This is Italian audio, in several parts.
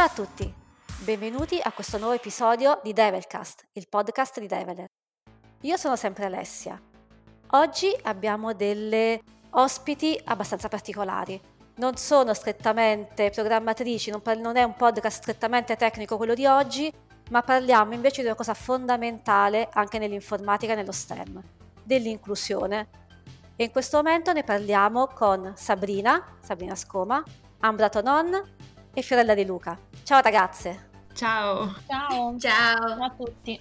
Ciao a tutti, benvenuti a questo nuovo episodio di Devilcast, il podcast di Develer. Io sono sempre Alessia. Oggi abbiamo delle ospiti abbastanza particolari. Non sono strettamente programmatrici, non, è un podcast strettamente tecnico quello di oggi, ma parliamo invece di una cosa fondamentale anche nell'informatica e nello STEM, dell'inclusione. E in questo momento ne parliamo con Sabrina, Sabrina Scoma, Ambra Tonon e Fiorella De Luca. Ciao ragazze! Ciao! Ciao! Ciao! A tutti!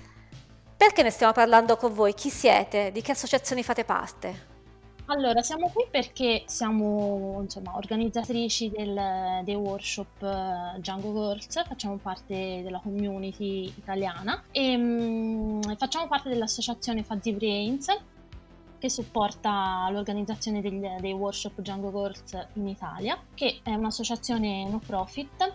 Perché ne stiamo parlando con voi? Chi siete? Di che associazioni fate parte? Allora, siamo qui perché siamo insomma, organizzatrici del, dei workshop uh, Django Girls, facciamo parte della community italiana e um, facciamo parte dell'associazione Fuzzy Brains che supporta l'organizzazione degli, dei workshop Django Girls in Italia, che è un'associazione no profit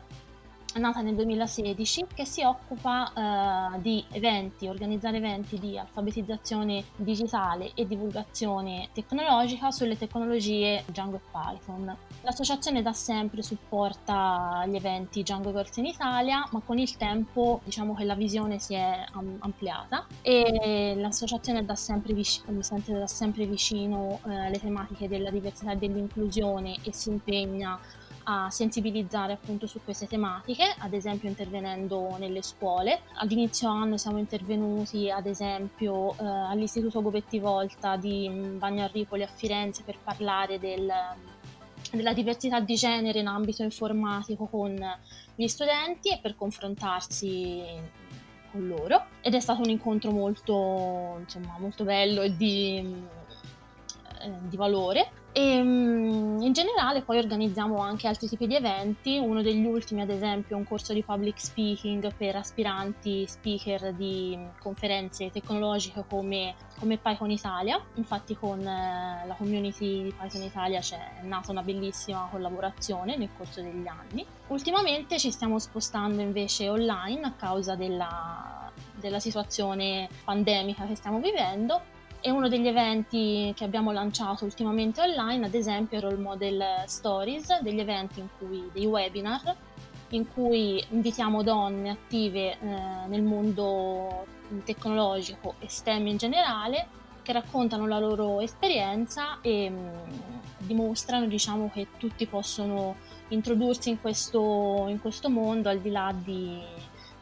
nata nel 2016 che si occupa uh, di eventi, organizzare eventi di alfabetizzazione digitale e divulgazione tecnologica sulle tecnologie Django e Python. L'associazione da sempre supporta gli eventi Django Girls in Italia, ma con il tempo diciamo che la visione si è ampliata e l'associazione da sempre vic- mi sente da sempre vicino uh, le tematiche della diversità e dell'inclusione e si impegna a sensibilizzare appunto su queste tematiche, ad esempio intervenendo nelle scuole. All'inizio anno siamo intervenuti ad esempio eh, all'Istituto Gobetti Volta di mm, Bagno Arripoli a Firenze per parlare del, della diversità di genere in ambito informatico con gli studenti e per confrontarsi con loro ed è stato un incontro molto, insomma, molto bello e di, eh, di valore e ehm, in generale poi organizziamo anche altri tipi di eventi, uno degli ultimi ad esempio è un corso di public speaking per aspiranti speaker di conferenze tecnologiche come, come Python Italia, infatti con eh, la community di Python Italia c'è nata una bellissima collaborazione nel corso degli anni. Ultimamente ci stiamo spostando invece online a causa della, della situazione pandemica che stiamo vivendo e uno degli eventi che abbiamo lanciato ultimamente online, ad esempio, è Role Model Stories, degli eventi in cui, dei webinar, in cui invitiamo donne attive eh, nel mondo tecnologico e STEM in generale, che raccontano la loro esperienza e mh, mm, dimostrano diciamo, che tutti possono introdursi in questo, in questo mondo al di là di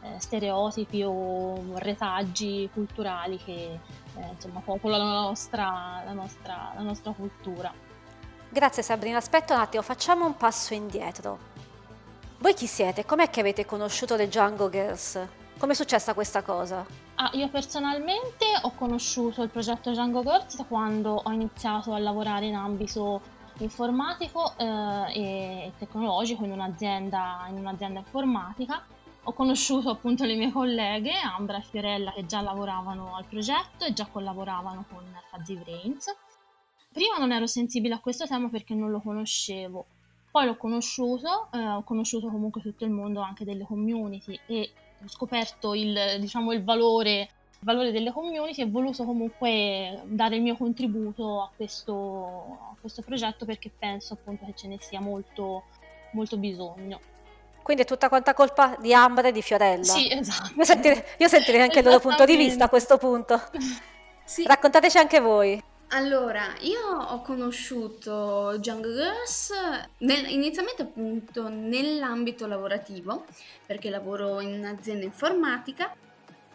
eh, stereotipi o retaggi culturali che eh, insomma, popolano la nostra, la, nostra, la nostra cultura. Grazie Sabrina, aspetta un attimo, facciamo un passo indietro. Voi chi siete? Com'è che avete conosciuto le Django Girls? Come è successa questa cosa? Ah, io personalmente ho conosciuto il progetto Django Girls quando ho iniziato a lavorare in ambito informatico eh, e tecnologico in un'azienda, in un'azienda informatica ho conosciuto appunto le mie colleghe Ambra e Fiorella che già lavoravano al progetto e già collaboravano con Fuzzy Brains. Prima non ero sensibile a questo tema perché non lo conoscevo, poi l'ho conosciuto, eh, ho conosciuto comunque tutto il mondo anche delle community e ho scoperto il, diciamo, il valore, il valore delle community e ho voluto comunque dare il mio contributo a questo, a questo progetto perché penso appunto che ce ne sia molto, molto bisogno. Quindi è tutta quanta colpa di Ambra e di Fiorella. Sì, esatto. Io sentirei, io sentirei anche il loro punto di vista a questo punto. Sì. Raccontateci anche voi. Allora, io ho conosciuto Young Girls nel, inizialmente appunto nell'ambito lavorativo, perché lavoro in un'azienda informatica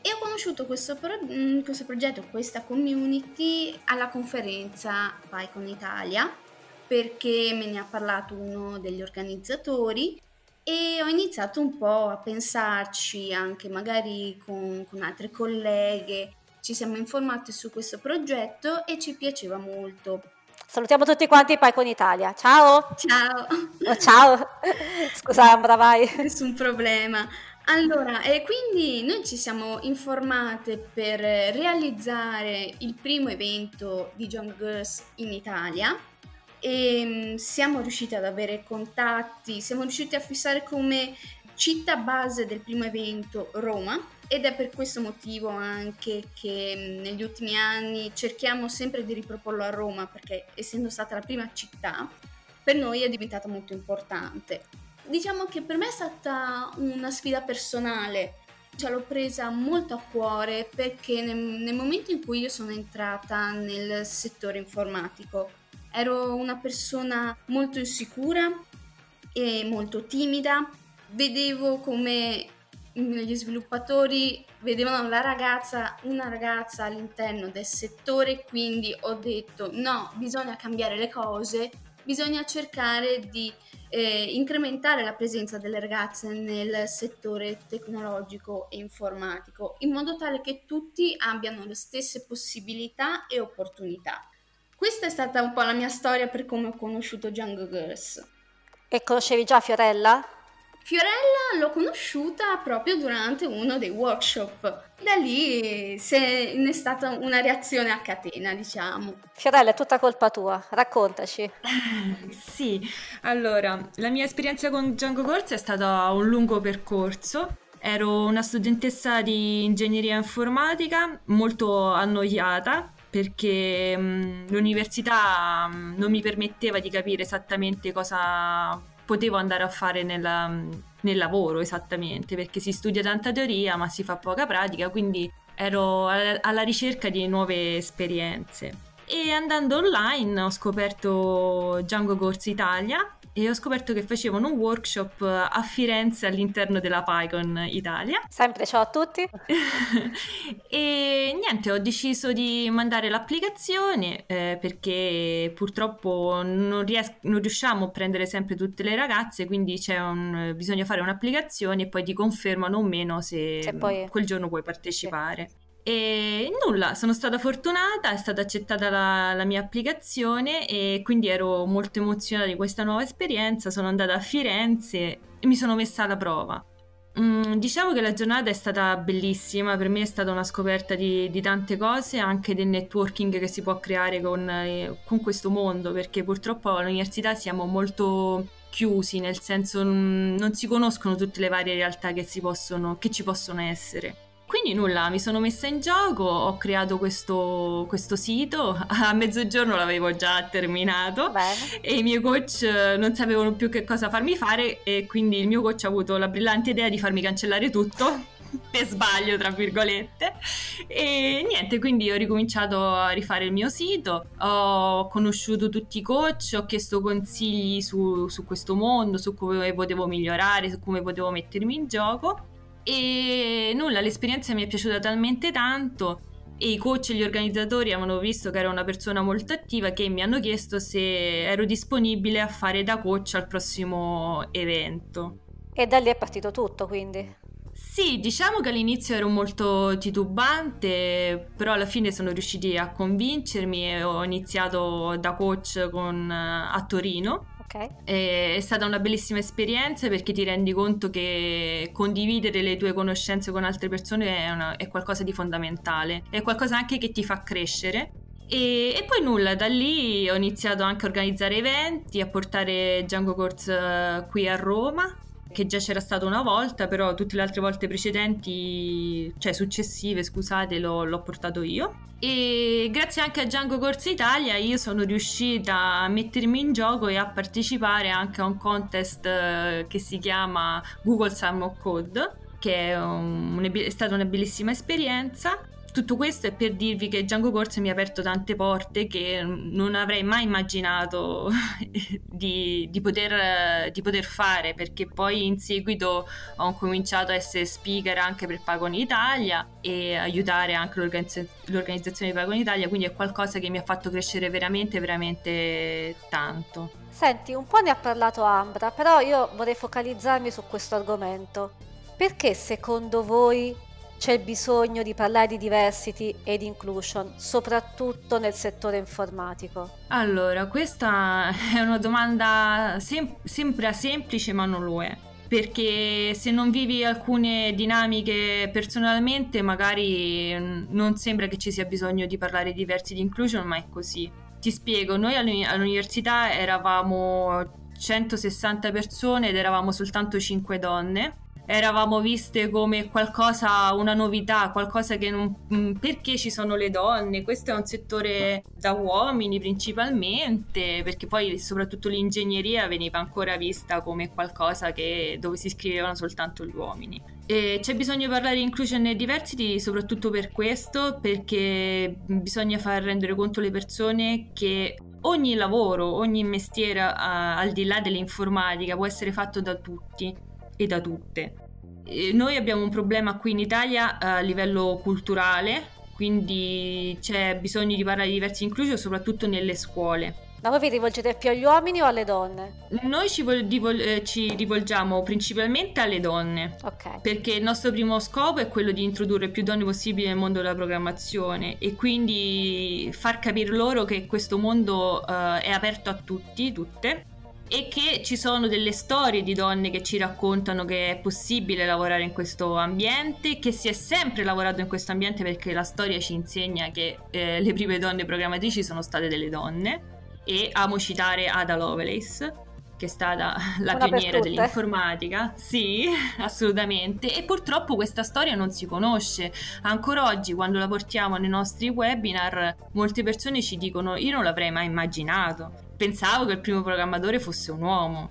e ho conosciuto questo, pro, mm, questo progetto, questa community alla conferenza PyCon Italia, perché me ne ha parlato uno degli organizzatori e ho iniziato un po' a pensarci anche magari con, con altre colleghe, ci siamo informate su questo progetto e ci piaceva molto. Salutiamo tutti quanti poi con Italia. Ciao! Ciao! Oh, ciao! Scusa Ambra, vai! Nessun problema. Allora, e quindi noi ci siamo informate per realizzare il primo evento di Young Girls in Italia e mm, siamo riusciti ad avere contatti, siamo riusciti a fissare come città base del primo evento Roma ed è per questo motivo anche che mm, negli ultimi anni cerchiamo sempre di riproporlo a Roma perché essendo stata la prima città per noi è diventata molto importante. diciamo che per me è stata una sfida personale. Ce l'ho presa molto a cuore perché nel, nel momento in cui io sono entrata nel settore informatico ero una persona molto insicura e molto timida. Vedevo come gli sviluppatori vedevano la ragazza, una ragazza all'interno del settore, quindi ho detto no, bisogna cambiare le cose, bisogna cercare di eh, incrementare la presenza delle ragazze nel settore tecnologico e informatico, in modo tale che tutti abbiano le stesse possibilità e opportunità. Questa è stata un po' la mia storia per come ho conosciuto Django Girls. E conoscevi già Fiorella? Fiorella l'ho conosciuta proprio durante uno dei workshop. Da lì se ne è stata una reazione a catena, diciamo. Fiorella, è tutta colpa tua, raccontaci. sì, allora, la mia esperienza con Django Corsa è stata un lungo percorso. Ero una studentessa di ingegneria informatica molto annoiata perché mh, l'università mh, non mi permetteva di capire esattamente cosa potevo andare a fare nella, nel lavoro esattamente, perché si studia tanta teoria ma si fa poca pratica, quindi ero alla ricerca di nuove esperienze. E andando online ho scoperto Django Corsi Italia e ho scoperto che facevano un workshop a Firenze all'interno della PyCon Italia. Sempre ciao a tutti. e niente, ho deciso di mandare l'applicazione eh, perché purtroppo non, ries- non, riusciamo a prendere sempre tutte le ragazze, quindi un, bisogna fare un'applicazione e poi ti confermano o meno se, se poi... quel giorno puoi partecipare. Sì. E nulla, sono stata fortunata, è stata accettata la, la, mia applicazione e quindi ero molto emozionata di questa nuova esperienza. Sono andata a Firenze e mi sono messa alla prova. Mm, diciamo che la giornata è stata bellissima, per me è stata una scoperta di, di tante cose, anche del networking che si può creare con, eh, con questo mondo, perché purtroppo all'università siamo molto chiusi, nel senso non, non si conoscono tutte le varie realtà che, possono, che ci possono essere. Quindi nulla, mi sono messa in gioco, ho creato questo, questo sito, a mezzogiorno l'avevo già terminato Bene. e i miei coach non sapevano più che cosa farmi fare e quindi il mio coach ha avuto la brillante idea di farmi cancellare tutto per sbaglio, tra virgolette. E niente, quindi ho ricominciato a rifare il mio sito, ho conosciuto tutti i coach, ho chiesto consigli su, su questo mondo, su come potevo migliorare, su come potevo mettermi in gioco e nulla, l'esperienza mi è piaciuta talmente tanto e i coach e gli organizzatori avevano visto che ero una persona molto attiva che mi hanno chiesto se ero disponibile a fare da coach al prossimo evento. E da lì è partito tutto, quindi. Sì, diciamo che all'inizio ero molto titubante, però alla fine sono riusciti a convincermi e ho iniziato da coach con, a Torino Okay. È stata una bellissima esperienza perché ti rendi conto che condividere le tue conoscenze con altre persone è, una, è qualcosa di fondamentale, è qualcosa anche che ti fa crescere. E, e, poi nulla, da lì ho iniziato anche a organizzare eventi, a portare Django Course eh, qui a Roma che già c'era stato una volta, però tutte le altre volte precedenti, cioè successive, scusate, l'ho, l'ho portato io. E grazie anche a Django Corsa Italia io sono riuscita a mettermi in gioco e a partecipare anche a un contest eh, che si chiama Google Summer Code, che è, un, è stata una bellissima esperienza tutto questo è per dirvi che Django Corse mi ha aperto tante porte che non avrei mai immaginato di, di, poter, di, poter, fare, perché poi in seguito ho cominciato a essere speaker anche per Pagon Italia e aiutare anche l'organizz- l'organizzazione di Pagon Italia, quindi è qualcosa che mi ha fatto crescere veramente, veramente tanto. Senti, un po' ne ha parlato Ambra, però io vorrei focalizzarmi su questo argomento. Perché secondo voi c'è bisogno di parlare di diversity ed inclusion, soprattutto nel settore informatico? Allora, questa è una domanda sem- sembra semplice ma non lo è. Perché se non vivi alcune dinamiche personalmente, magari non sembra che ci sia bisogno di parlare di diversity inclusion, ma è così. Ti spiego, noi all'università eravamo 160 persone ed eravamo soltanto 5 donne eravamo viste come qualcosa, una novità, qualcosa che non... Mm, perché ci sono le donne? Questo è un settore da uomini principalmente, perché poi soprattutto l'ingegneria veniva ancora vista come qualcosa che, dove si iscrivevano soltanto gli uomini. E c'è bisogno di parlare di inclusion e diversity soprattutto per questo, perché bisogna far rendere conto alle persone che ogni lavoro, ogni mestiere uh, al di là dell'informatica può essere fatto da tutti e da tutte. E noi abbiamo un problema qui in Italia a livello culturale, quindi c'è bisogno di parlare di diversi inclusion soprattutto nelle scuole. Ma voi vi rivolgete più agli uomini o alle donne? Noi ci, vol- divol- eh, ci rivolgiamo principalmente alle donne. Ok. Perché il nostro primo scopo è quello di introdurre più donne possibili nel mondo della programmazione e quindi far capire loro che questo mondo uh, è aperto a tutti, tutte e che ci sono delle storie di donne che ci raccontano che è possibile lavorare in questo ambiente, che si è sempre lavorato in questo ambiente perché la storia ci insegna che eh, le prime donne programmatrici sono state delle donne e amo citare Ada Lovelace che è stata la Una pioniera dell'informatica. Sì, assolutamente. E purtroppo questa storia non si conosce. Ancora oggi, quando la portiamo nei nostri webinar, molte persone ci dicono: Io non l'avrei mai immaginato. Pensavo che il primo programmatore fosse un uomo.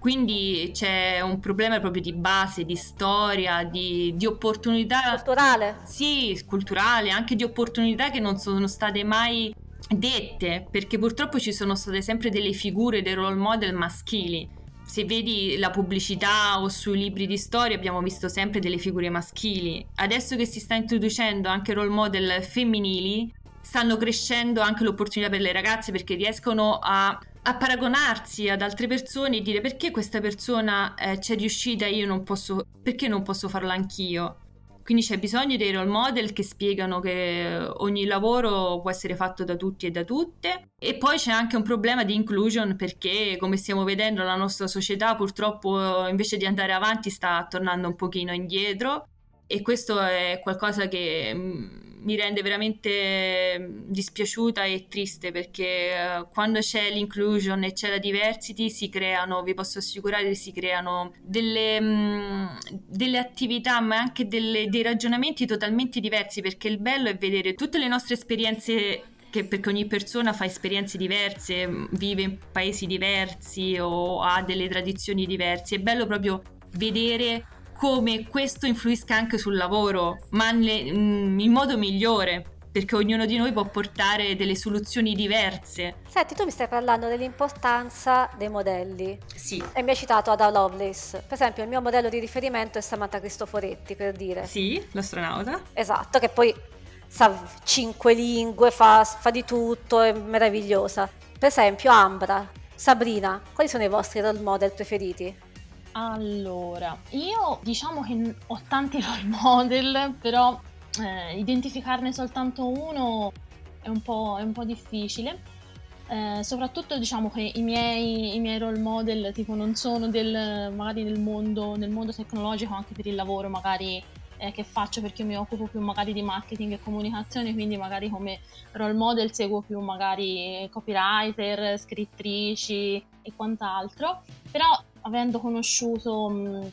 Quindi c'è un problema proprio di base, di storia, di, di opportunità. Culturale? Sì, culturale, anche di opportunità che non sono state mai dette, perché purtroppo ci sono state sempre delle figure, dei role model maschili. Se vedi la pubblicità o sui libri di storia abbiamo visto sempre delle figure maschili. Adesso che si sta introducendo anche role model femminili, stanno crescendo anche l'opportunità per le ragazze perché riescono a, a paragonarsi ad altre persone e dire perché questa persona eh, c'è riuscita e io non posso, perché non posso farlo anch'io? Quindi c'è bisogno dei role model che spiegano che ogni lavoro può essere fatto da tutti e da tutte. E poi c'è anche un problema di inclusion perché, come stiamo vedendo, la nostra società purtroppo invece di andare avanti sta tornando un pochino indietro e questo è qualcosa che mm, mi rende veramente dispiaciuta e triste perché eh, quando c'è l'inclusion e c'è la diversity si creano, vi posso assicurare, si creano delle, mm, delle attività ma anche delle, dei ragionamenti totalmente diversi perché il bello è vedere tutte le nostre esperienze perché ogni persona fa esperienze diverse, vive in paesi diversi o ha delle tradizioni diverse. È bello proprio vedere come questo influisca anche sul lavoro, ma mm, in modo migliore perché ognuno di noi può portare delle soluzioni diverse. Senti, tu mi stai parlando dell'importanza dei modelli. Sì. E mi hai citato Ada Lovelace. Per esempio, il mio modello di riferimento è Samantha Cristoforetti, per dire. Sì, l'astronauta. Esatto, che poi sa cinque lingue, fa, fa di tutto, è meravigliosa. Per esempio, Ambra, Sabrina, quali sono i vostri role model preferiti? Allora, io diciamo che ho tanti role model, però eh, identificarne soltanto uno è un po', è un po difficile. Eh, soprattutto diciamo che i miei, i miei, role model tipo non sono del, magari nel mondo, nel mondo tecnologico anche per il lavoro magari eh, che faccio perché mi occupo più magari di marketing e comunicazione quindi magari come role model seguo più magari copywriter, scrittrici e quant'altro però avendo conosciuto mh,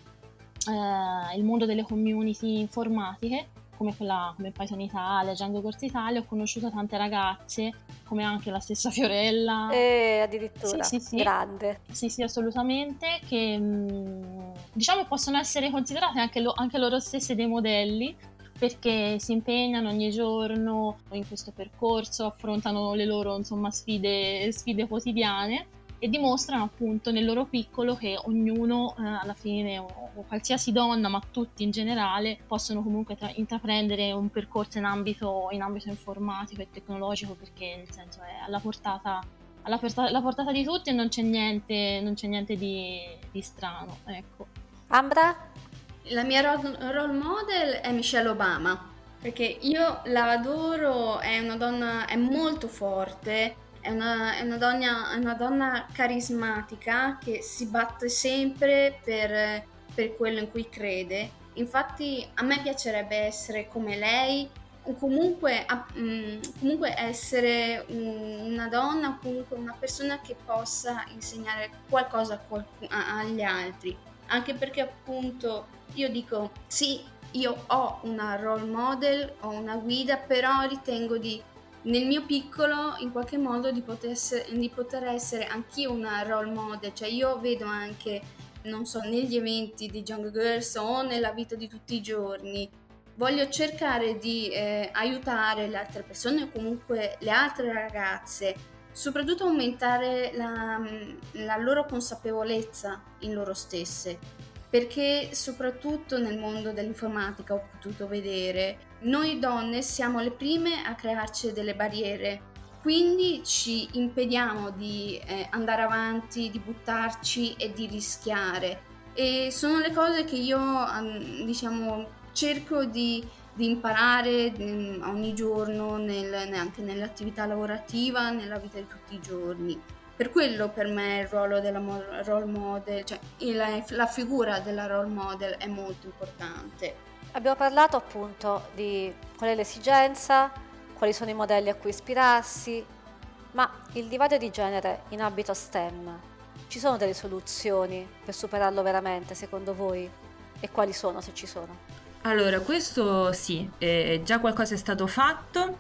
eh, il mondo delle community informatiche, come quella come Python Italia, Django Corsi Italia, ho conosciuto tante ragazze, come anche la stessa Fiorella. E addirittura, sì, sì, sì. grande. Sì, sì, assolutamente, che mh, diciamo possono essere considerate anche, lo, anche loro stesse dei modelli, perché si impegnano ogni giorno in questo percorso, affrontano le loro insomma, sfide, sfide quotidiane e dimostrano appunto nel loro piccolo che ognuno eh, alla fine o, o, qualsiasi donna ma tutti in generale possono comunque tra- intraprendere un percorso in ambito, in ambito, informatico e tecnologico perché nel senso è alla portata, alla portata, alla portata di tutti e non c'è niente, non c'è niente di, di strano ecco. Ambra? La mia role model è Michelle Obama perché io la adoro, è una donna, è molto forte è una, è una, donna, è una donna carismatica che si batte sempre per, per quello in cui crede. Infatti a me piacerebbe essere come lei, o comunque, um, comunque essere un, una donna o comunque una persona che possa insegnare qualcosa agli altri. anche perché appunto io dico sì, io ho una role model, ho una guida, però ritengo di nel mio piccolo in qualche modo di poter, essere, di poter essere anch'io una role model, cioè io vedo anche, non so, negli eventi di Young Girls o nella vita di tutti i giorni, voglio cercare di eh, aiutare le altre persone o comunque le altre ragazze, soprattutto aumentare la, la loro consapevolezza in loro stesse perché soprattutto nel mondo dell'informatica ho potuto vedere noi donne siamo le prime a crearci delle barriere, quindi ci impediamo di eh, andare avanti, di buttarci e di rischiare. E sono le cose che io, diciamo, cerco di, di imparare ogni giorno, nel, anche nell'attività lavorativa, nella vita di tutti i giorni. Per quello per me il ruolo della role model, cioè la, la figura della role model è molto importante. Abbiamo parlato appunto di qual è l'esigenza, quali sono i modelli a cui ispirarsi, ma il divario di genere in ambito STEM, ci sono delle soluzioni per superarlo veramente secondo voi? E quali sono se ci sono? Allora, questo sì, eh, già qualcosa è stato fatto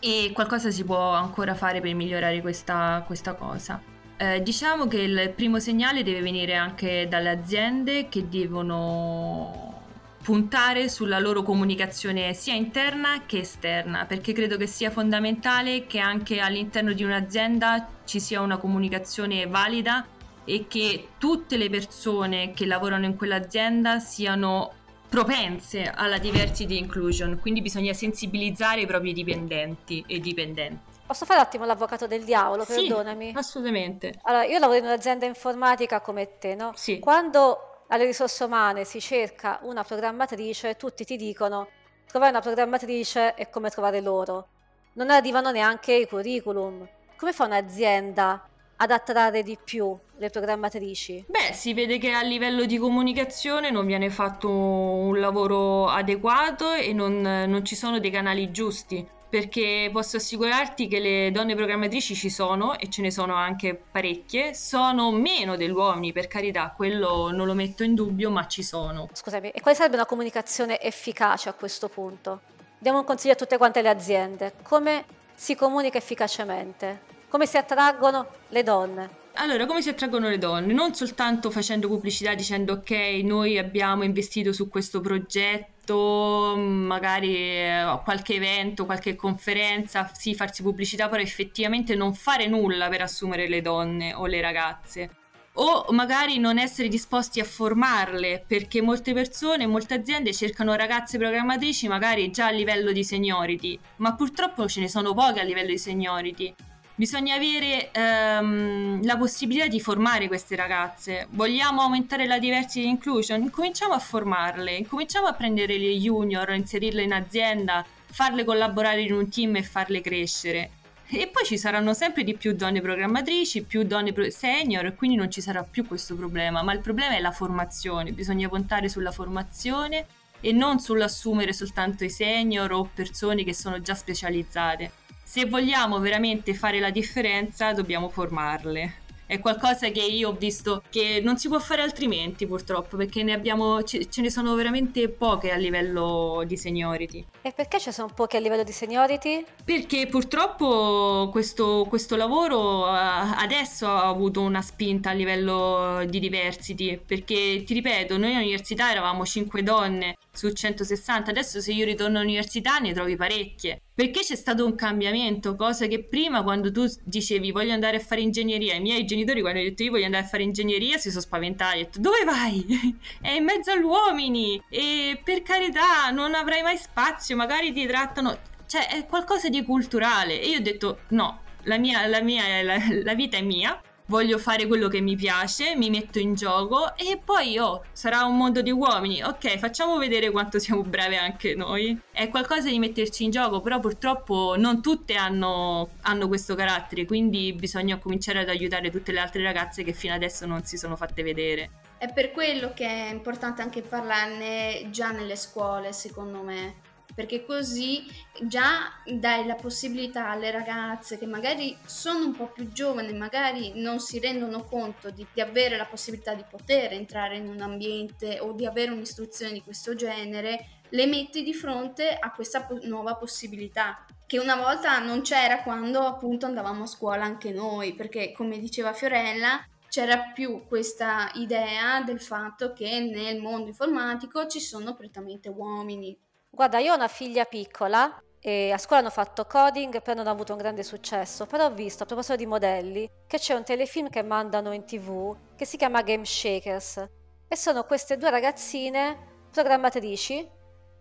e qualcosa si può ancora fare per migliorare questa, questa cosa. Eh, diciamo che il primo segnale deve venire anche dalle aziende che devono puntare sulla loro comunicazione sia interna che esterna, perché credo che sia fondamentale che anche all'interno di un'azienda ci sia una comunicazione valida e che tutte le persone che lavorano in quell'azienda siano propense alla diversity inclusion, quindi bisogna sensibilizzare i propri dipendenti e dipendenti. Posso fare un attimo l'avvocato del diavolo, sì, perdonami? Assolutamente. Allora, io lavoro in un'azienda informatica come te, no? Sì. Quando alle risorse umane si cerca una programmatrice, tutti ti dicono trovare una programmatrice è come trovare loro. Non arrivano neanche i curriculum. Come fa un'azienda ad attrarre di più le programmatrici? Beh, si vede che a livello di comunicazione non viene fatto un lavoro adeguato e non, non ci sono dei canali giusti perché posso assicurarti che le donne programmatrici ci sono e ce ne sono anche parecchie, sono meno degli uomini, per carità, quello non lo metto in dubbio, ma ci sono. Scusami, e quale sarebbe una comunicazione efficace a questo punto? Diamo un consiglio a tutte quante le aziende, come si comunica efficacemente? Come si attraggono le donne? Allora, come si attraggono le donne? Non soltanto facendo pubblicità dicendo ok, noi abbiamo investito su questo progetto, magari eh, qualche evento, qualche conferenza, sì, farsi pubblicità, però effettivamente non fare nulla per assumere le donne o le ragazze. O magari non essere disposti a formarle, perché molte persone, molte aziende cercano ragazze programmatrici magari già a livello di seniority, ma purtroppo ce ne sono poche a livello di seniority. Bisogna avere ehm, la possibilità di formare queste ragazze. Vogliamo aumentare la diversity inclusion? Incominciamo a formarle, incominciamo a prendere le junior, inserirle in azienda, farle collaborare in un team e farle crescere. E poi ci saranno sempre di più donne programmatrici, più donne senior, quindi non ci sarà più questo problema. Ma il problema è la formazione, bisogna puntare sulla formazione e non sull'assumere soltanto i senior o persone che sono già specializzate se vogliamo veramente fare la differenza dobbiamo formarle. È qualcosa che io ho visto che non si può fare altrimenti purtroppo perché ne abbiamo, ce, ce ne sono veramente poche a livello di seniority. E perché ci sono poche a livello di seniority? Perché purtroppo questo, questo lavoro eh, adesso ha avuto una spinta a livello di diversity perché ti ripeto noi all'università eravamo 5 donne su 160 adesso se io ritorno all'università ne trovi parecchie. Perché c'è stato un cambiamento, cosa che prima quando tu dicevi voglio andare a fare ingegneria, i miei genitori quando hanno detto io voglio andare a fare ingegneria si sono spaventati, hanno detto dove vai? È in mezzo agli uomini! E per carità non avrai mai spazio, magari ti trattano, cioè è qualcosa di culturale. E io ho detto no, la, mia, la, mia, la, la vita è mia voglio fare quello che mi piace, mi metto in gioco e poi oh, sarà un mondo di uomini. Ok, facciamo vedere quanto siamo brave anche noi. È qualcosa di metterci in gioco, però purtroppo non tutte hanno, hanno questo carattere, quindi bisogna cominciare ad aiutare tutte le altre ragazze che fino adesso non si sono fatte vedere. È per quello che è importante anche parlarne già nelle scuole, secondo me perché così già dai la possibilità alle ragazze che magari sono un po' più giovani, magari non si rendono conto di, di avere la possibilità di poter entrare in un ambiente o di avere un'istruzione di questo genere, le metti di fronte a questa po- nuova possibilità che una volta non c'era quando appunto andavamo a scuola anche noi, perché come diceva Fiorella, c'era più questa idea del fatto che nel mondo informatico ci sono prettamente uomini. Guarda, io ho una figlia piccola e a scuola hanno fatto coding, però non ha avuto un grande successo. Però ho visto, a proposito di modelli, che c'è un telefilm che mandano in tv che si chiama Game Shakers e sono queste due ragazzine programmatrici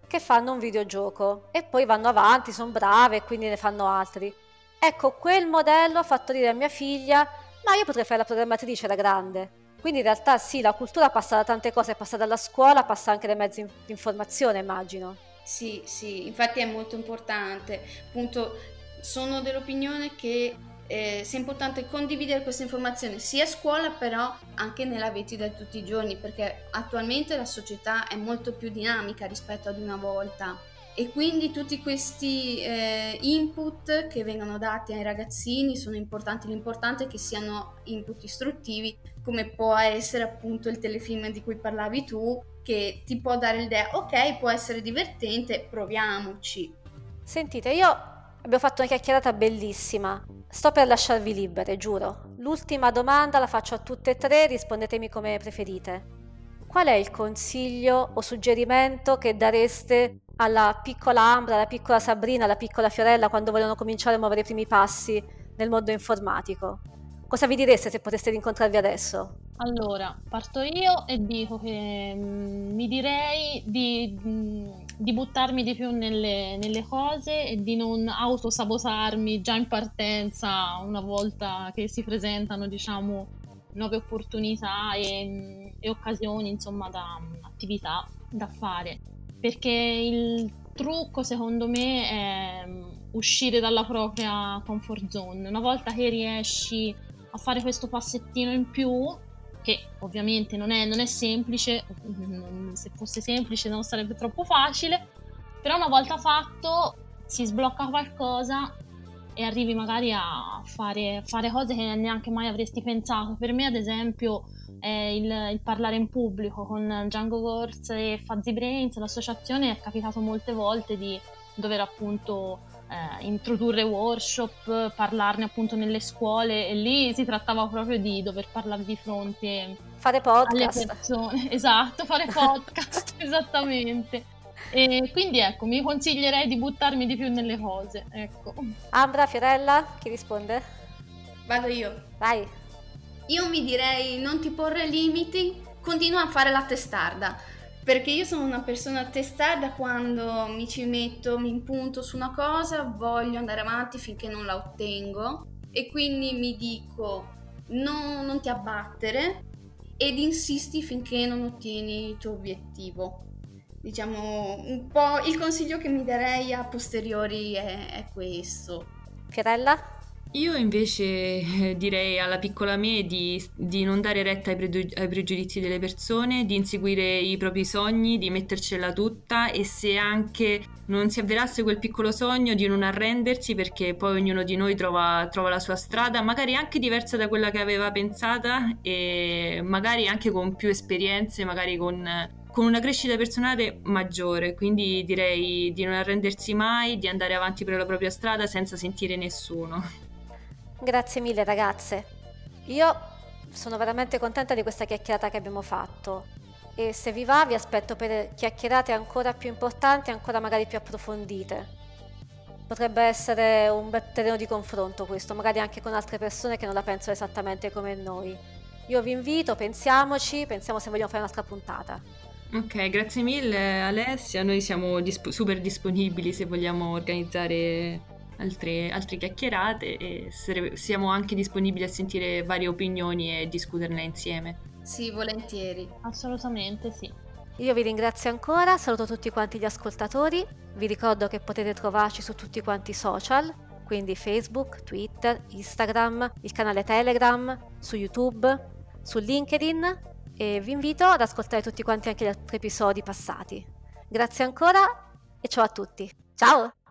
che fanno un videogioco e poi vanno avanti, sono brave e quindi ne fanno altri. Ecco, quel modello ha fatto dire a mia figlia, ma io potrei fare la programmatrice da grande. Quindi in realtà sì, la cultura passa da tante cose, passa dalla scuola, passa anche dai mezzi di informazione, immagino. Sì, sì, infatti è molto importante. Appunto, sono dell'opinione che eh, sia importante condividere queste informazioni sia a scuola però anche nella vita di tutti i giorni perché attualmente la società è molto più dinamica rispetto ad una volta e quindi tutti questi eh, input che vengono dati ai ragazzini sono importanti, l'importante è che siano input istruttivi come può essere appunto il telefilm di cui parlavi tu che ti può dare l'idea ok può essere divertente proviamoci sentite io Abbiamo fatto una chiacchierata bellissima. Sto per lasciarvi libere, giuro. L'ultima domanda la faccio a tutte e tre, rispondetemi come preferite. Qual è il consiglio o suggerimento che dareste alla piccola Ambra, alla piccola Sabrina, alla piccola Fiorella quando vogliono cominciare a muovere i primi passi nel mondo informatico? Cosa vi direste se poteste rincontrarvi adesso? Allora, parto io e dico che mm, mi direi di, mm, di, buttarmi di più nelle, nelle, cose e di non autosabotarmi già in partenza una volta che si presentano, diciamo, nuove opportunità e, mm, e occasioni, insomma, da attività da fare. Perché il trucco, secondo me, è uscire dalla propria comfort zone. Una volta che riesci a fare questo passettino in più, che ovviamente non è, non è semplice, se fosse semplice non sarebbe troppo facile, però una volta fatto si sblocca qualcosa e arrivi magari a fare, fare cose che neanche mai avresti pensato. Per me, ad esempio, il, il, parlare in pubblico con Django Gorz e Fuzzy Brains, l'associazione, è capitato molte volte di dover appunto eh, introdurre workshop, parlarne appunto nelle scuole e lì si trattava proprio di dover parlare di fronte fare podcast. alle persone. Esatto, fare podcast, esattamente. E quindi ecco, mi consiglierei di buttarmi di più nelle cose. Ecco. Ambra, Fiorella, chi risponde? Vado io. Vai. Io mi direi non ti porre limiti, continua a fare la testarda perché io sono una persona testarda quando mi ci metto, mi impunto su una cosa, voglio andare avanti finché non la ottengo e quindi mi dico no, non ti abbattere ed insisti finché non ottieni il tuo obiettivo. Diciamo un po' il consiglio che mi darei a posteriori è, è questo. Fiorella? Io invece eh, direi alla piccola me di, di non dare retta ai, pre- ai, pregiudizi delle persone, di inseguire i propri sogni, di mettercela tutta e se anche non si avverasse quel piccolo sogno di non arrendersi perché poi ognuno di noi trova, trova la sua strada, magari anche diversa da quella che aveva pensata e magari anche con più esperienze, magari con con una crescita personale maggiore, quindi direi di non arrendersi mai, di andare avanti per la propria strada senza sentire nessuno. Grazie mille ragazze. Io sono veramente contenta di questa chiacchierata che abbiamo fatto e se vi va vi aspetto per chiacchierate ancora più importanti, ancora magari più approfondite. Potrebbe essere un bel terreno di confronto questo, magari anche con altre persone che non la pensano esattamente come noi. Io vi invito, pensiamoci, pensiamo se vogliamo fare un'altra puntata. Ok, grazie mille Alessia, noi siamo disp- super disponibili se vogliamo organizzare altre, altre chiacchierate e sare- siamo anche disponibili a sentire varie opinioni e discuterne insieme. Sì, volentieri. Assolutamente sì. Io vi ringrazio ancora, saluto tutti quanti gli ascoltatori, vi ricordo che potete trovarci su tutti quanti i social, quindi Facebook, Twitter, Instagram, il canale Telegram, su YouTube, su LinkedIn e vi invito ad ascoltare tutti quanti anche gli altri episodi passati. Grazie ancora e ciao a tutti. Ciao!